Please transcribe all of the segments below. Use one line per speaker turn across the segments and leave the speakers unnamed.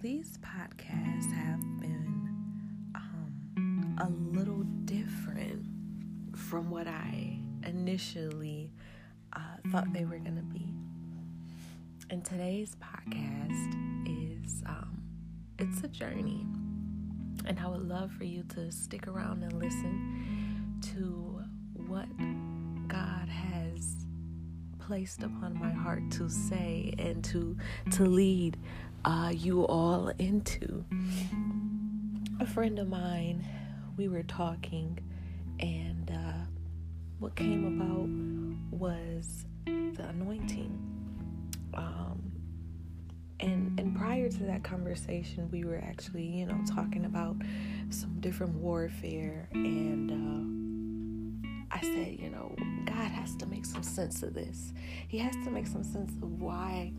these podcasts have been um, a little different from what I initially uh, thought they were going to be. And today's podcast is um, it's a journey, and I would love for you to stick around and listen to what God has placed upon my heart to say and to to lead uh, you all into. A friend of mine, we were talking, and uh, what came about was the anointing. Um, and and prior to that conversation, we were actually, you know, talking about some different warfare, and uh, I said, you know, God has to make some sense of this. He has to make some sense of why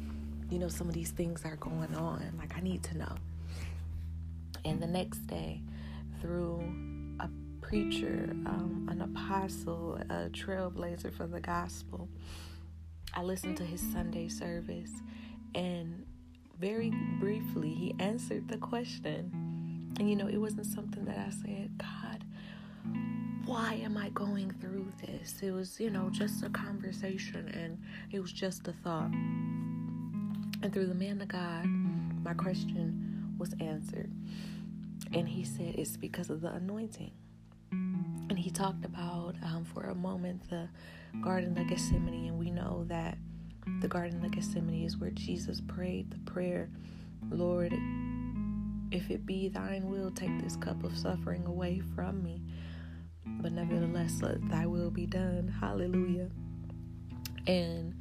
you know, some of these things are going on. Like, I need to know. And the next day, through a preacher, um, an apostle, a trailblazer for the gospel, I listened to his Sunday service. And very briefly, he answered the question. And, you know, it wasn't something that I said, God, why am I going through this? It was, you know, just a conversation and it was just a thought. And through the man of God, my question was answered. And he said, It's because of the anointing. And he talked about, um, for a moment, the Garden of Gethsemane. And we know that the Garden of Gethsemane is where Jesus prayed the prayer Lord, if it be thine will, take this cup of suffering away from me. But nevertheless, let thy will be done. Hallelujah. And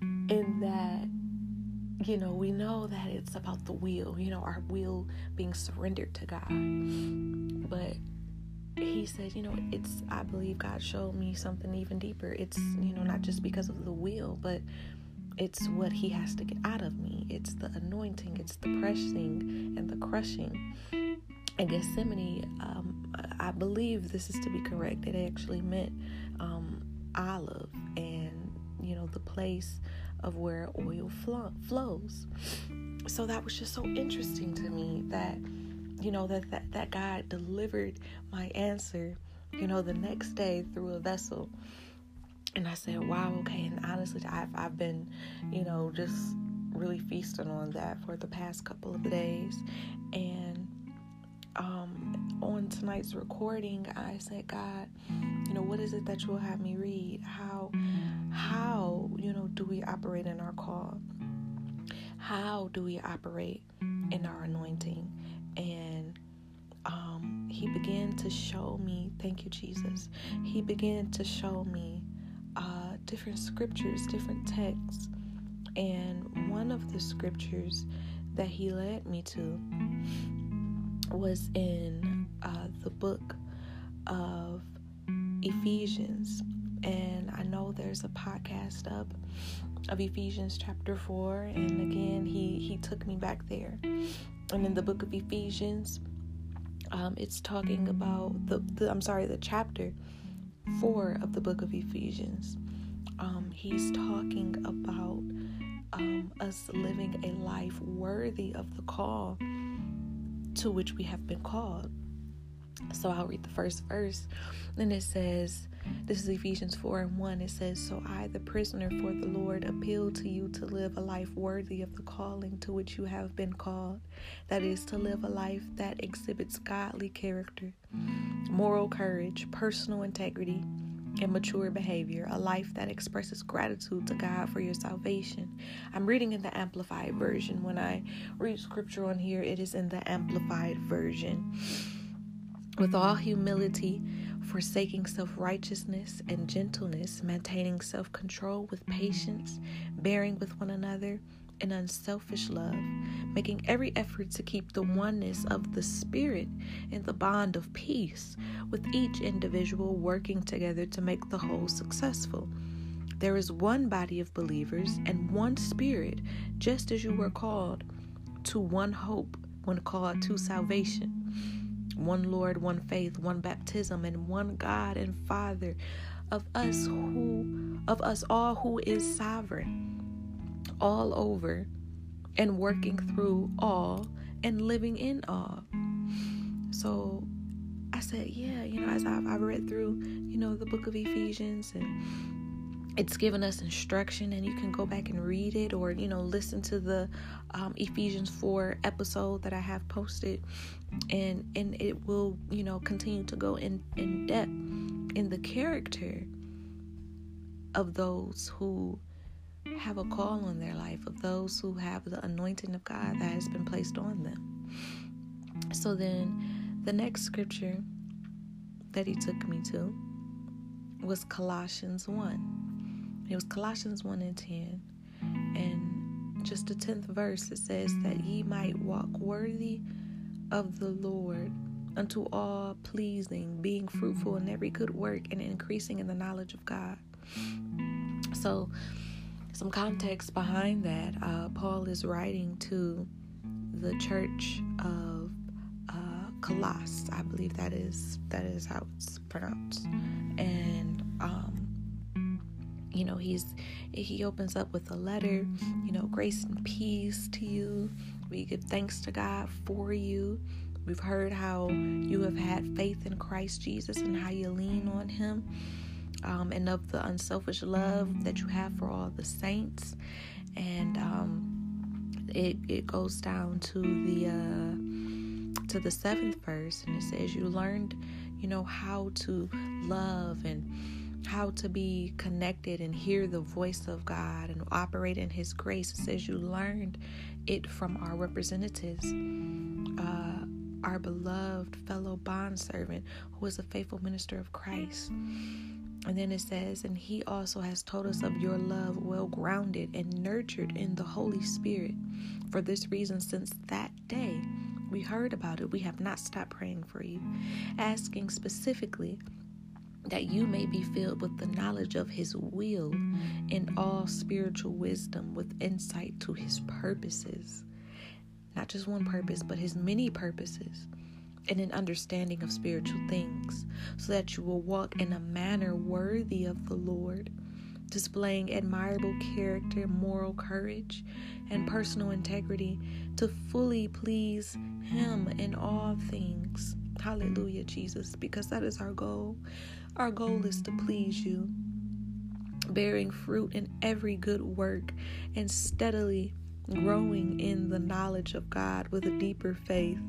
in that, you know, we know that it's about the will, you know, our will being surrendered to God. But he said, you know, it's, I believe God showed me something even deeper. It's, you know, not just because of the will, but it's what he has to get out of me. It's the anointing, it's the pressing and the crushing. And Gethsemane, um, I believe this is to be correct. It actually meant um, olive and, you know, the place of where oil flows. So that was just so interesting to me that you know that, that that God delivered my answer, you know, the next day through a vessel. And I said, "Wow, okay." And honestly, I've I've been, you know, just really feasting on that for the past couple of days. And um, on tonight's recording, I said, God, you know, what is it that you will have me read? How how, you know, do we operate in our call? How do we operate in our anointing? And um, he began to show me, thank you, Jesus. He began to show me uh, different scriptures, different texts. And one of the scriptures that he led me to was in uh, the book of Ephesians. And I know there's a podcast up of Ephesians chapter 4. And again, he, he took me back there. And in the book of Ephesians, um, it's talking about the, the, I'm sorry, the chapter 4 of the book of Ephesians. Um, he's talking about um, us living a life worthy of the call to which we have been called. So I'll read the first verse. And it says, this is Ephesians 4 and 1. It says, So I, the prisoner for the Lord, appeal to you to live a life worthy of the calling to which you have been called. That is, to live a life that exhibits godly character, moral courage, personal integrity, and mature behavior, a life that expresses gratitude to God for your salvation. I'm reading in the Amplified Version. When I read scripture on here, it is in the Amplified Version. With all humility, forsaking self righteousness and gentleness, maintaining self control with patience, bearing with one another in unselfish love, making every effort to keep the oneness of the Spirit in the bond of peace, with each individual working together to make the whole successful. There is one body of believers and one Spirit, just as you were called to one hope when called to salvation one Lord, one faith, one baptism, and one God and Father of us who of us all who is sovereign all over and working through all and living in all. So I said, yeah, you know, as I've, I've read through, you know, the book of Ephesians and it's given us instruction and you can go back and read it or you know listen to the um, ephesians 4 episode that i have posted and and it will you know continue to go in in depth in the character of those who have a call on their life of those who have the anointing of god that has been placed on them so then the next scripture that he took me to was Colossians 1. It was Colossians 1 and 10. And just the 10th verse, it says that ye might walk worthy of the Lord unto all pleasing, being fruitful in every good work and increasing in the knowledge of God. So, some context behind that, uh, Paul is writing to the church of Colossus. I believe that is that is how it's pronounced. And you know, he's he opens up with a letter, you know, grace and peace to you. We give thanks to God for you. We've heard how you have had faith in Christ Jesus and how you lean on him. Um, and of the unselfish love that you have for all the saints. And um, it, it goes down to the uh, to the seventh verse, and it says, You learned, you know, how to love and how to be connected and hear the voice of God and operate in His grace. It says, You learned it from our representatives. Uh, our beloved fellow bondservant who is a faithful minister of Christ. And then it says, And he also has told us of your love, well grounded and nurtured in the Holy Spirit. For this reason, since that day, we heard about it. We have not stopped praying for you, asking specifically that you may be filled with the knowledge of His will in all spiritual wisdom with insight to His purposes. Not just one purpose, but His many purposes, and an understanding of spiritual things, so that you will walk in a manner worthy of the Lord displaying admirable character, moral courage, and personal integrity to fully please Him in all things. Hallelujah, Jesus, because that is our goal. Our goal is to please you, bearing fruit in every good work and steadily growing in the knowledge of God with a deeper faith,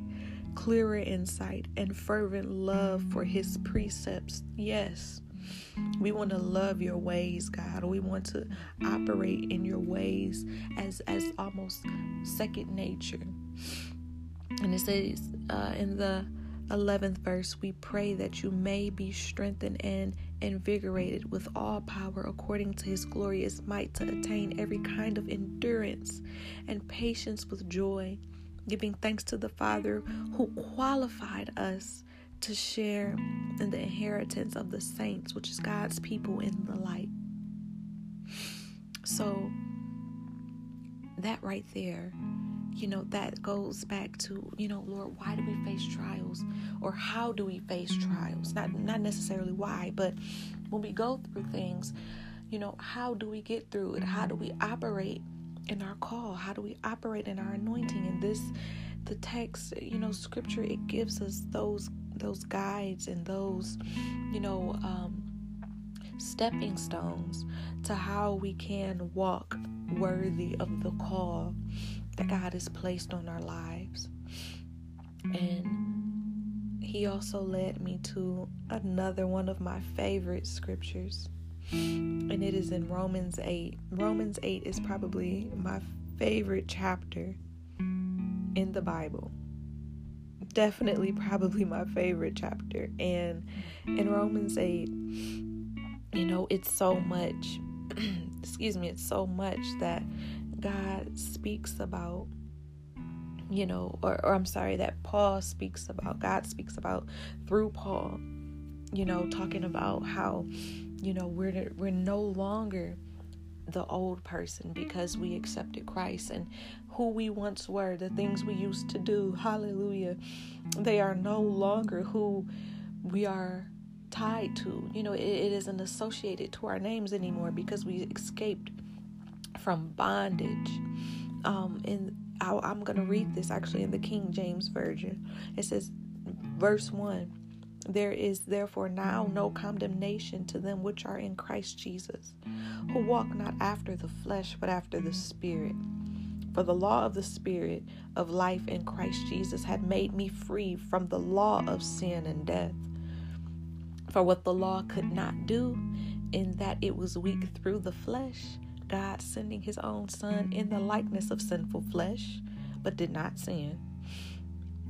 clearer insight, and fervent love for His precepts. Yes we want to love your ways, God. We want to operate in your ways as as almost second nature. And it says uh, in the 11th verse, we pray that you may be strengthened and invigorated with all power according to his glorious might to attain every kind of endurance and patience with joy, giving thanks to the Father who qualified us to share in the inheritance of the saints, which is God's people in the light. So, that right there, you know, that goes back to, you know, Lord, why do we face trials? Or how do we face trials? Not not necessarily why, but when we go through things, you know, how do we get through it? How do we operate in our call? How do we operate in our anointing? And this the text, you know, scripture it gives us those those guides and those, you know, um, stepping stones to how we can walk worthy of the call that God has placed on our lives. And He also led me to another one of my favorite scriptures, and it is in Romans 8. Romans 8 is probably my favorite chapter in the Bible definitely probably my favorite chapter. And in Romans 8, you know, it's so much, excuse me, it's so much that God speaks about, you know, or, or I'm sorry, that Paul speaks about, God speaks about through Paul, you know, talking about how, you know, we're, we're no longer the old person because we accepted Christ and who we once were, the things we used to do. Hallelujah. They are no longer who we are tied to. You know, it, it isn't associated to our names anymore because we escaped from bondage um, in I, I'm going to read this actually in the King James Version. It says, verse 1 There is therefore now no condemnation to them which are in Christ Jesus, who walk not after the flesh, but after the Spirit. For the law of the Spirit of life in Christ Jesus had made me free from the law of sin and death. For what the law could not do, in that it was weak through the flesh, God sending his own Son in the likeness of sinful flesh, but did not sin.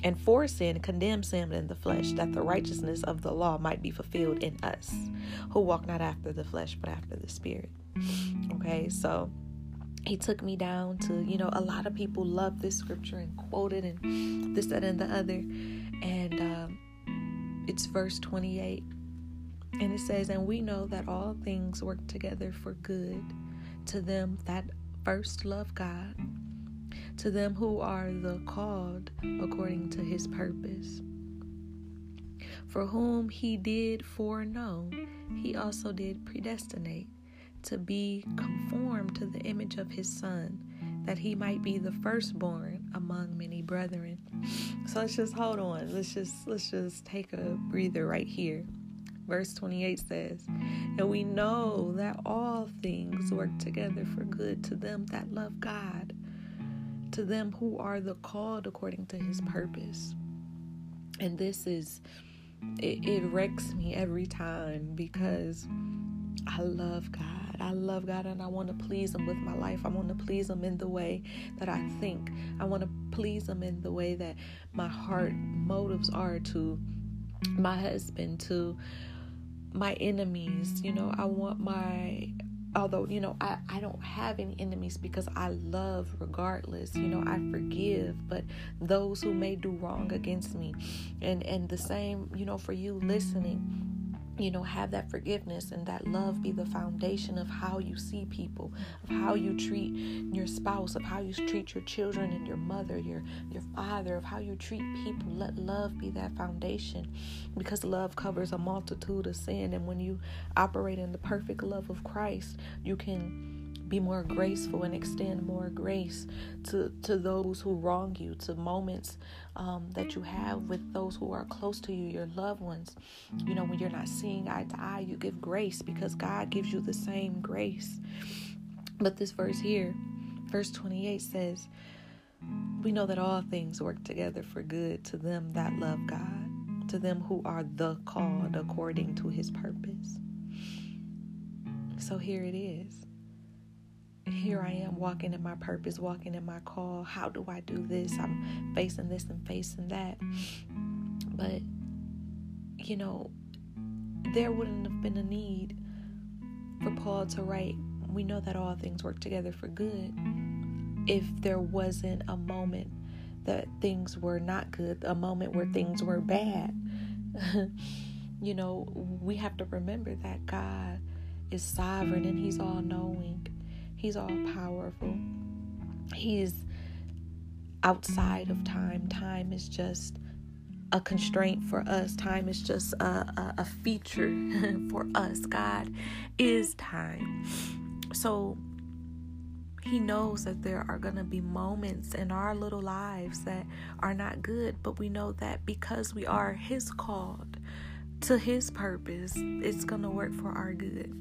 And for sin condemned sin in the flesh, that the righteousness of the law might be fulfilled in us, who walk not after the flesh, but after the Spirit. Okay, so he took me down to, you know, a lot of people love this scripture and quote it and this, that, and the other. And um, it's verse 28. And it says, And we know that all things work together for good to them that first love God, to them who are the called according to his purpose. For whom he did foreknow, he also did predestinate to be conformed to the image of his son, that he might be the firstborn among many brethren. So let's just hold on. Let's just let's just take a breather right here. Verse 28 says, And we know that all things work together for good to them that love God, to them who are the called according to his purpose. And this is, it, it wrecks me every time because I love God. I love God and I want to please Him with my life. I want to please Him in the way that I think. I want to please Him in the way that my heart motives are to my husband, to my enemies. You know, I want my although you know I, I don't have any enemies because i love regardless you know i forgive but those who may do wrong against me and and the same you know for you listening you know have that forgiveness and that love be the foundation of how you see people of how you treat your spouse of how you treat your children and your mother your your father of how you treat people. Let love be that foundation because love covers a multitude of sin. And when you operate in the perfect love of Christ you can be more graceful and extend more grace to to those who wrong you to moments um, that you have with those who are close to you your loved ones. You know when you're not seeing eye to eye you give grace because god gives you the same grace. But this verse here verse 28 says we know that all things work together for good to them that love god to them who are the called according to his purpose. So here it is here I am walking in my purpose, walking in my call. How do I do this? I'm facing this and facing that. But, you know, there wouldn't have been a need for Paul to write, We know that all things work together for good, if there wasn't a moment that things were not good, a moment where things were bad. you know, we have to remember that God is sovereign and He's all knowing. He's all powerful. He's outside of time. Time is just a constraint for us. Time is just a, a, a feature for us. God is time. So he knows that there are going to be moments in our little lives that are not good, but we know that because we are His called to His purpose, it's going to work for our good.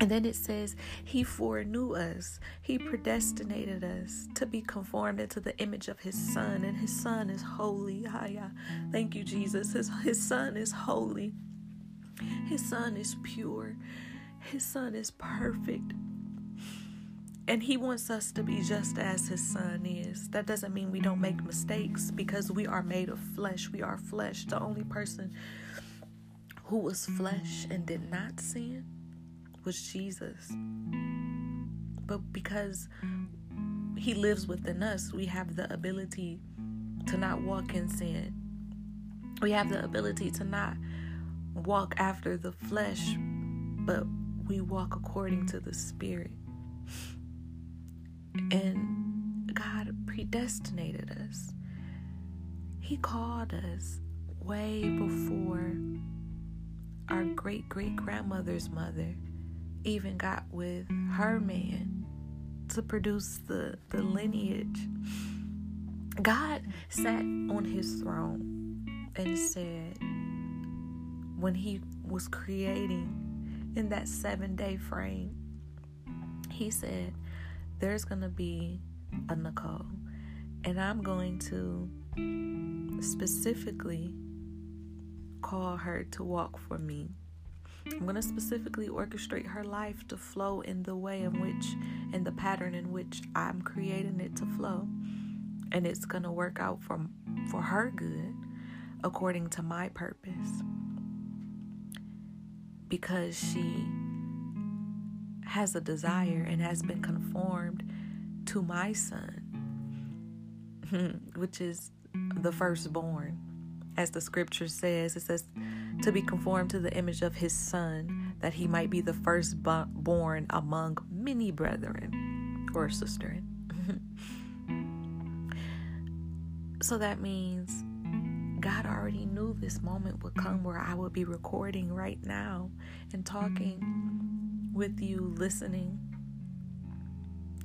And then it says, He foreknew us. He predestinated us to be conformed into the image of His Son. And His Son is holy. Hiya. Thank you, Jesus. His, his Son is holy. His Son is pure. His Son is perfect. And He wants us to be just as His Son is. That doesn't mean we don't make mistakes because we are made of flesh. We are flesh. The only person who was flesh and did not sin was Jesus. But because He lives within us, we have the ability to not walk in sin. We have the ability to not walk after the flesh, but we walk according to the Spirit. And God predestinated us. He called us way before our great great grandmother's mother even got with her man to produce the, the lineage. God sat on his throne and said, when he was creating in that seven day frame, he said, There's going to be a Nicole, and I'm going to specifically call her to walk for me. I'm going to specifically orchestrate her life to flow in the way in which, in the pattern in which I'm creating it to flow. And it's going to work out for, for her good according to my purpose. Because she has a desire and has been conformed to my son, which is the firstborn. As the scripture says, it says, to be conformed to the image of his son, that he might be the firstborn among many brethren or sisters. so that means God already knew this moment would come where I would be recording right now and talking with you, listening.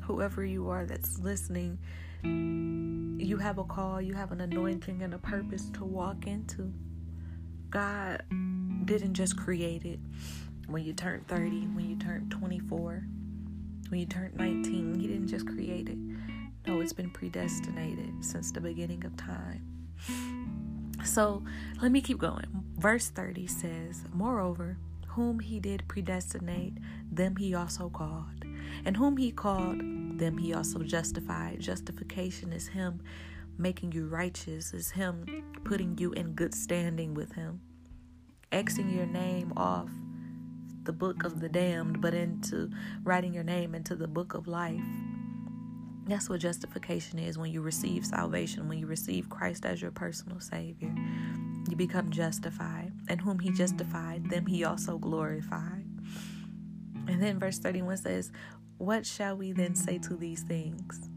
Whoever you are that's listening, you have a call, you have an anointing and a purpose to walk into. God didn't just create it when you turned 30, when you turned 24, when you turned 19. He didn't just create it. No, it's been predestinated since the beginning of time. So let me keep going. Verse 30 says, Moreover, whom he did predestinate, them he also called. And whom he called, them he also justified. Justification is him making you righteous, is him putting you in good standing with him. Xing your name off the book of the damned, but into writing your name into the book of life. That's what justification is when you receive salvation, when you receive Christ as your personal Savior. You become justified. And whom He justified, them He also glorified. And then verse 31 says, What shall we then say to these things?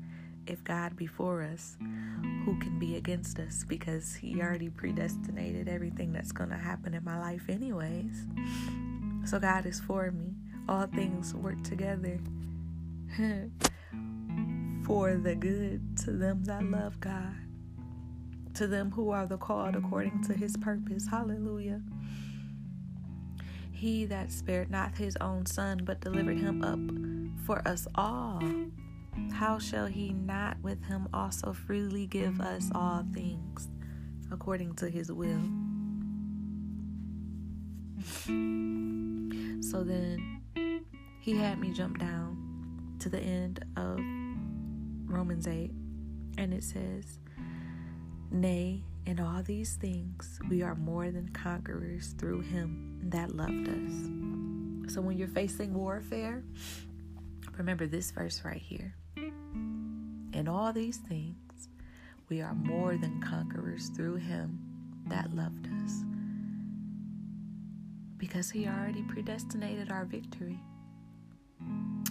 If God be for us, who can be against us? Because He already predestinated everything that's going to happen in my life, anyways. So God is for me. All things work together. for the good to them that love God, to them who are the called according to his purpose. Hallelujah. He that spared not his own son, but delivered him up for us all, how shall he not with him also freely give us all things according to his will? So then he had me jump down to the end of Romans 8, and it says, Nay, in all these things we are more than conquerors through him that loved us. So when you're facing warfare, remember this verse right here. In all these things we are more than conquerors through him that loved us. Because he already predestinated our victory.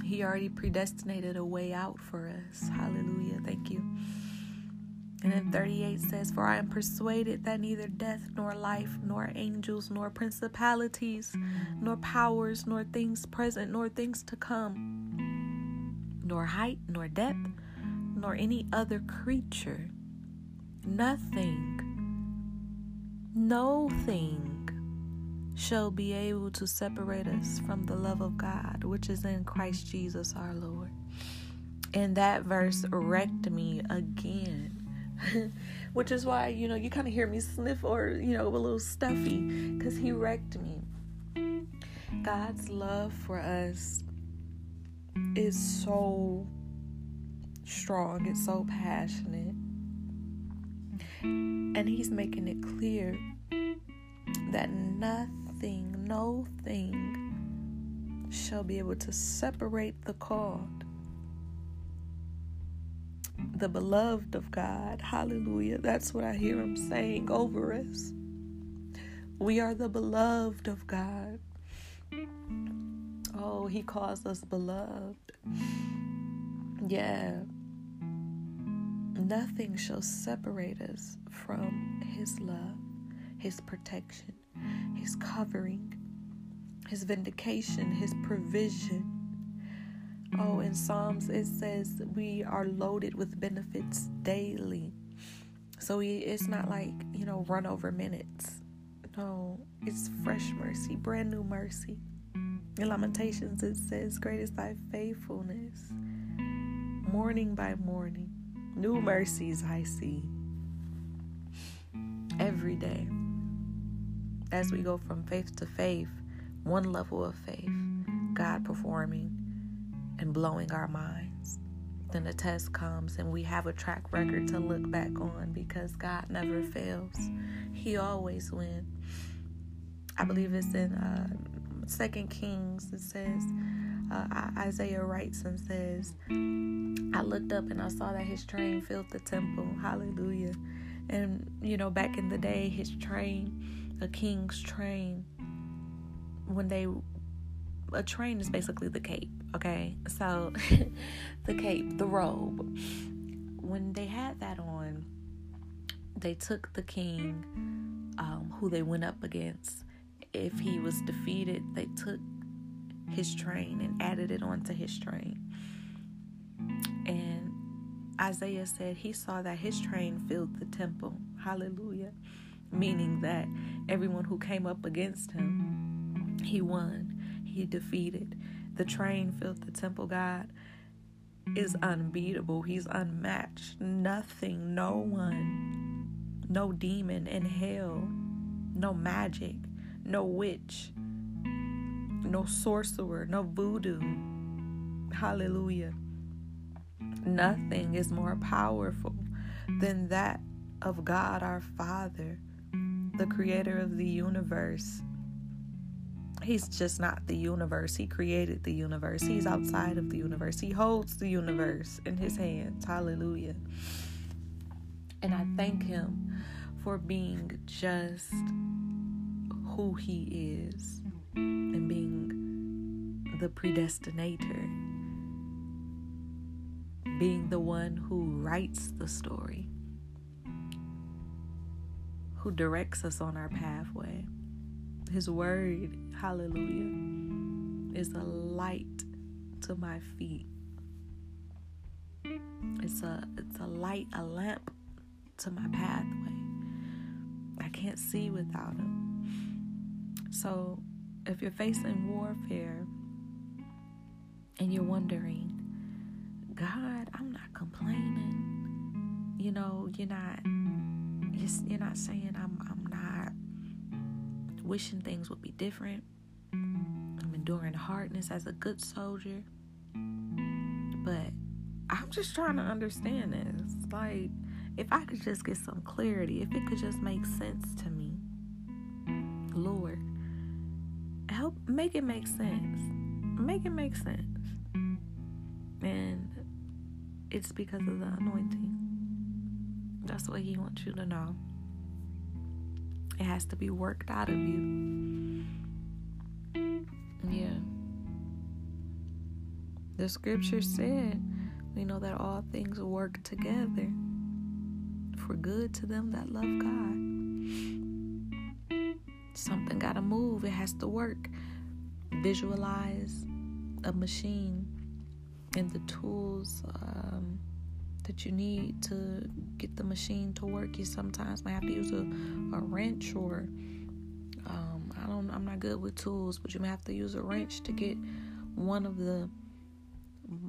He already predestinated a way out for us. Hallelujah. Thank you. And then 38 says, For I am persuaded that neither death, nor life, nor angels, nor principalities, nor powers, nor things present, nor things to come, nor height, nor depth, nor any other creature, nothing, no thing shall be able to separate us from the love of God, which is in Christ Jesus our Lord. And that verse wrecked me again. which is why, you know, you kind of hear me sniff or, you know, a little stuffy because he wrecked me. God's love for us is so strong, it's so passionate. And he's making it clear that nothing no thing shall be able to separate the called, the beloved of God. Hallelujah. That's what I hear him saying over us. We are the beloved of God. Oh, he calls us beloved. Yeah. Nothing shall separate us from his love, his protection, his covering, His vindication, His provision. Oh, in Psalms it says we are loaded with benefits daily. So it's not like, you know, run over minutes. No, it's fresh mercy, brand new mercy. In Lamentations it says, Great is thy faithfulness. Morning by morning, new mercies I see. Every day. As we go from faith to faith, one level of faith, God performing and blowing our minds. Then the test comes and we have a track record to look back on because God never fails. He always wins. I believe it's in uh, Second Kings. It says uh, Isaiah writes and says, "I looked up and I saw that his train filled the temple. Hallelujah!" And you know, back in the day, his train, a king's train, when they a train is basically the cape, okay? So the cape, the robe. When they had that on, they took the king um, who they went up against. If he was defeated, they took his train and added it onto his train. And Isaiah said he saw that his train filled the temple. Hallelujah. Meaning that everyone who came up against him, he won he defeated. The train filled the temple. God is unbeatable. He's unmatched. Nothing, no one, no demon in hell, no magic, no witch, no sorcerer, no voodoo. Hallelujah. Nothing is more powerful than that of God our Father, the creator of the universe, He's just not the universe. He created the universe. He's outside of the universe. He holds the universe in his hands. Hallelujah. And I thank him for being just who he is and being the predestinator, being the one who writes the story, who directs us on our pathway. His word, hallelujah, is a light to my feet. It's a it's a light, a lamp to my pathway. I can't see without him. So, if you're facing warfare and you're wondering, God, I'm not complaining. You know, you're not you're not saying I'm I'm not wishing things would be different. I'm enduring hardness as a good soldier. But I'm just trying to understand this. Like, if I could just get some clarity, if it could just make sense to me, Lord, make it make sense. Make it make sense. And it's because of the anointing. That's what He wants you to know. It has to be worked out of you. Yeah. The scripture said, we know that all things work together for good to them that love God. Something got to move, it has to work. Visualize a machine and the tools um, that you need to get the machine to work. You sometimes might have to use a, a wrench or um, I don't. I'm not good with tools, but you may have to use a wrench to get one of the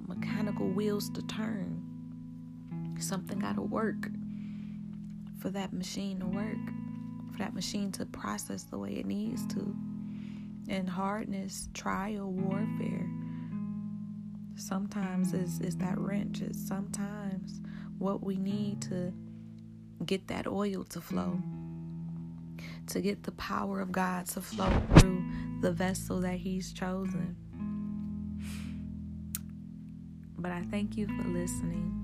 mechanical wheels to turn. Something got to work for that machine to work, for that machine to process the way it needs to. And hardness, trial, warfare. Sometimes is is that wrench. It's sometimes what we need to get that oil to flow to get the power of God to flow through the vessel that he's chosen. But I thank you for listening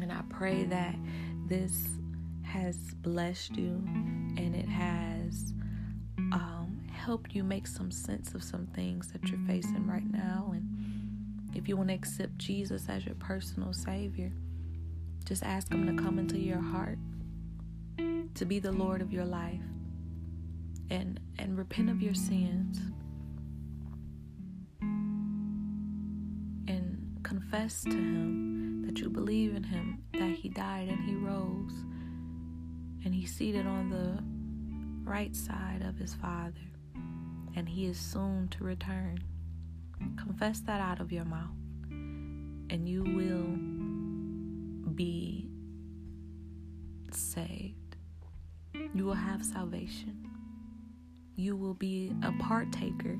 and I pray that this has blessed you and it has helped you make some sense of some things that you're facing right now and if you want to accept Jesus as your personal Savior, just ask Him to come into your heart, to be the Lord of your life, and, and repent of your sins. And confess to Him that you believe in Him, that He died and He rose, and He's seated on the right side of His Father, and He is soon to return. Confess that out of your mouth, and you will be saved. You will have salvation. You will be a partaker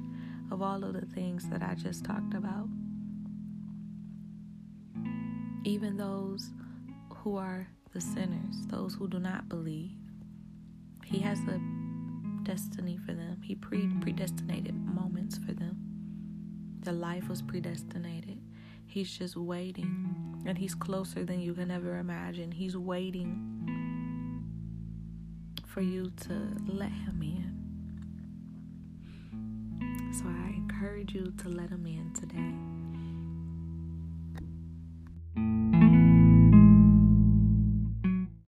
of all of the things that I just talked about. Even those who are the sinners, those who do not believe, He has a destiny for them. He pre predestinated moments for them. Their life was predestinated. He's just waiting, and He's closer than you can ever imagine. He's waiting for you to let Him in. So I encourage you to let Him in today.